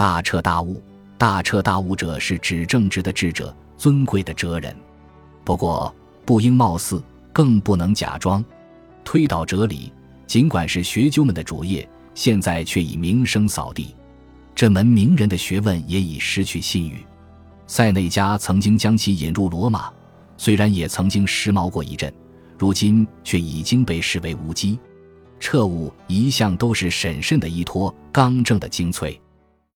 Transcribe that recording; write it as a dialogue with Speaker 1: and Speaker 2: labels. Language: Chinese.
Speaker 1: 大彻大悟，大彻大悟者是指正直的智者，尊贵的哲人。不过，不应貌似，更不能假装。推导哲理，尽管是学究们的主业，现在却已名声扫地。这门名人的学问也已失去信誉。塞内加曾经将其引入罗马，虽然也曾经时髦过一阵，如今却已经被视为无稽。彻悟一向都是审慎的依托，刚正的精粹。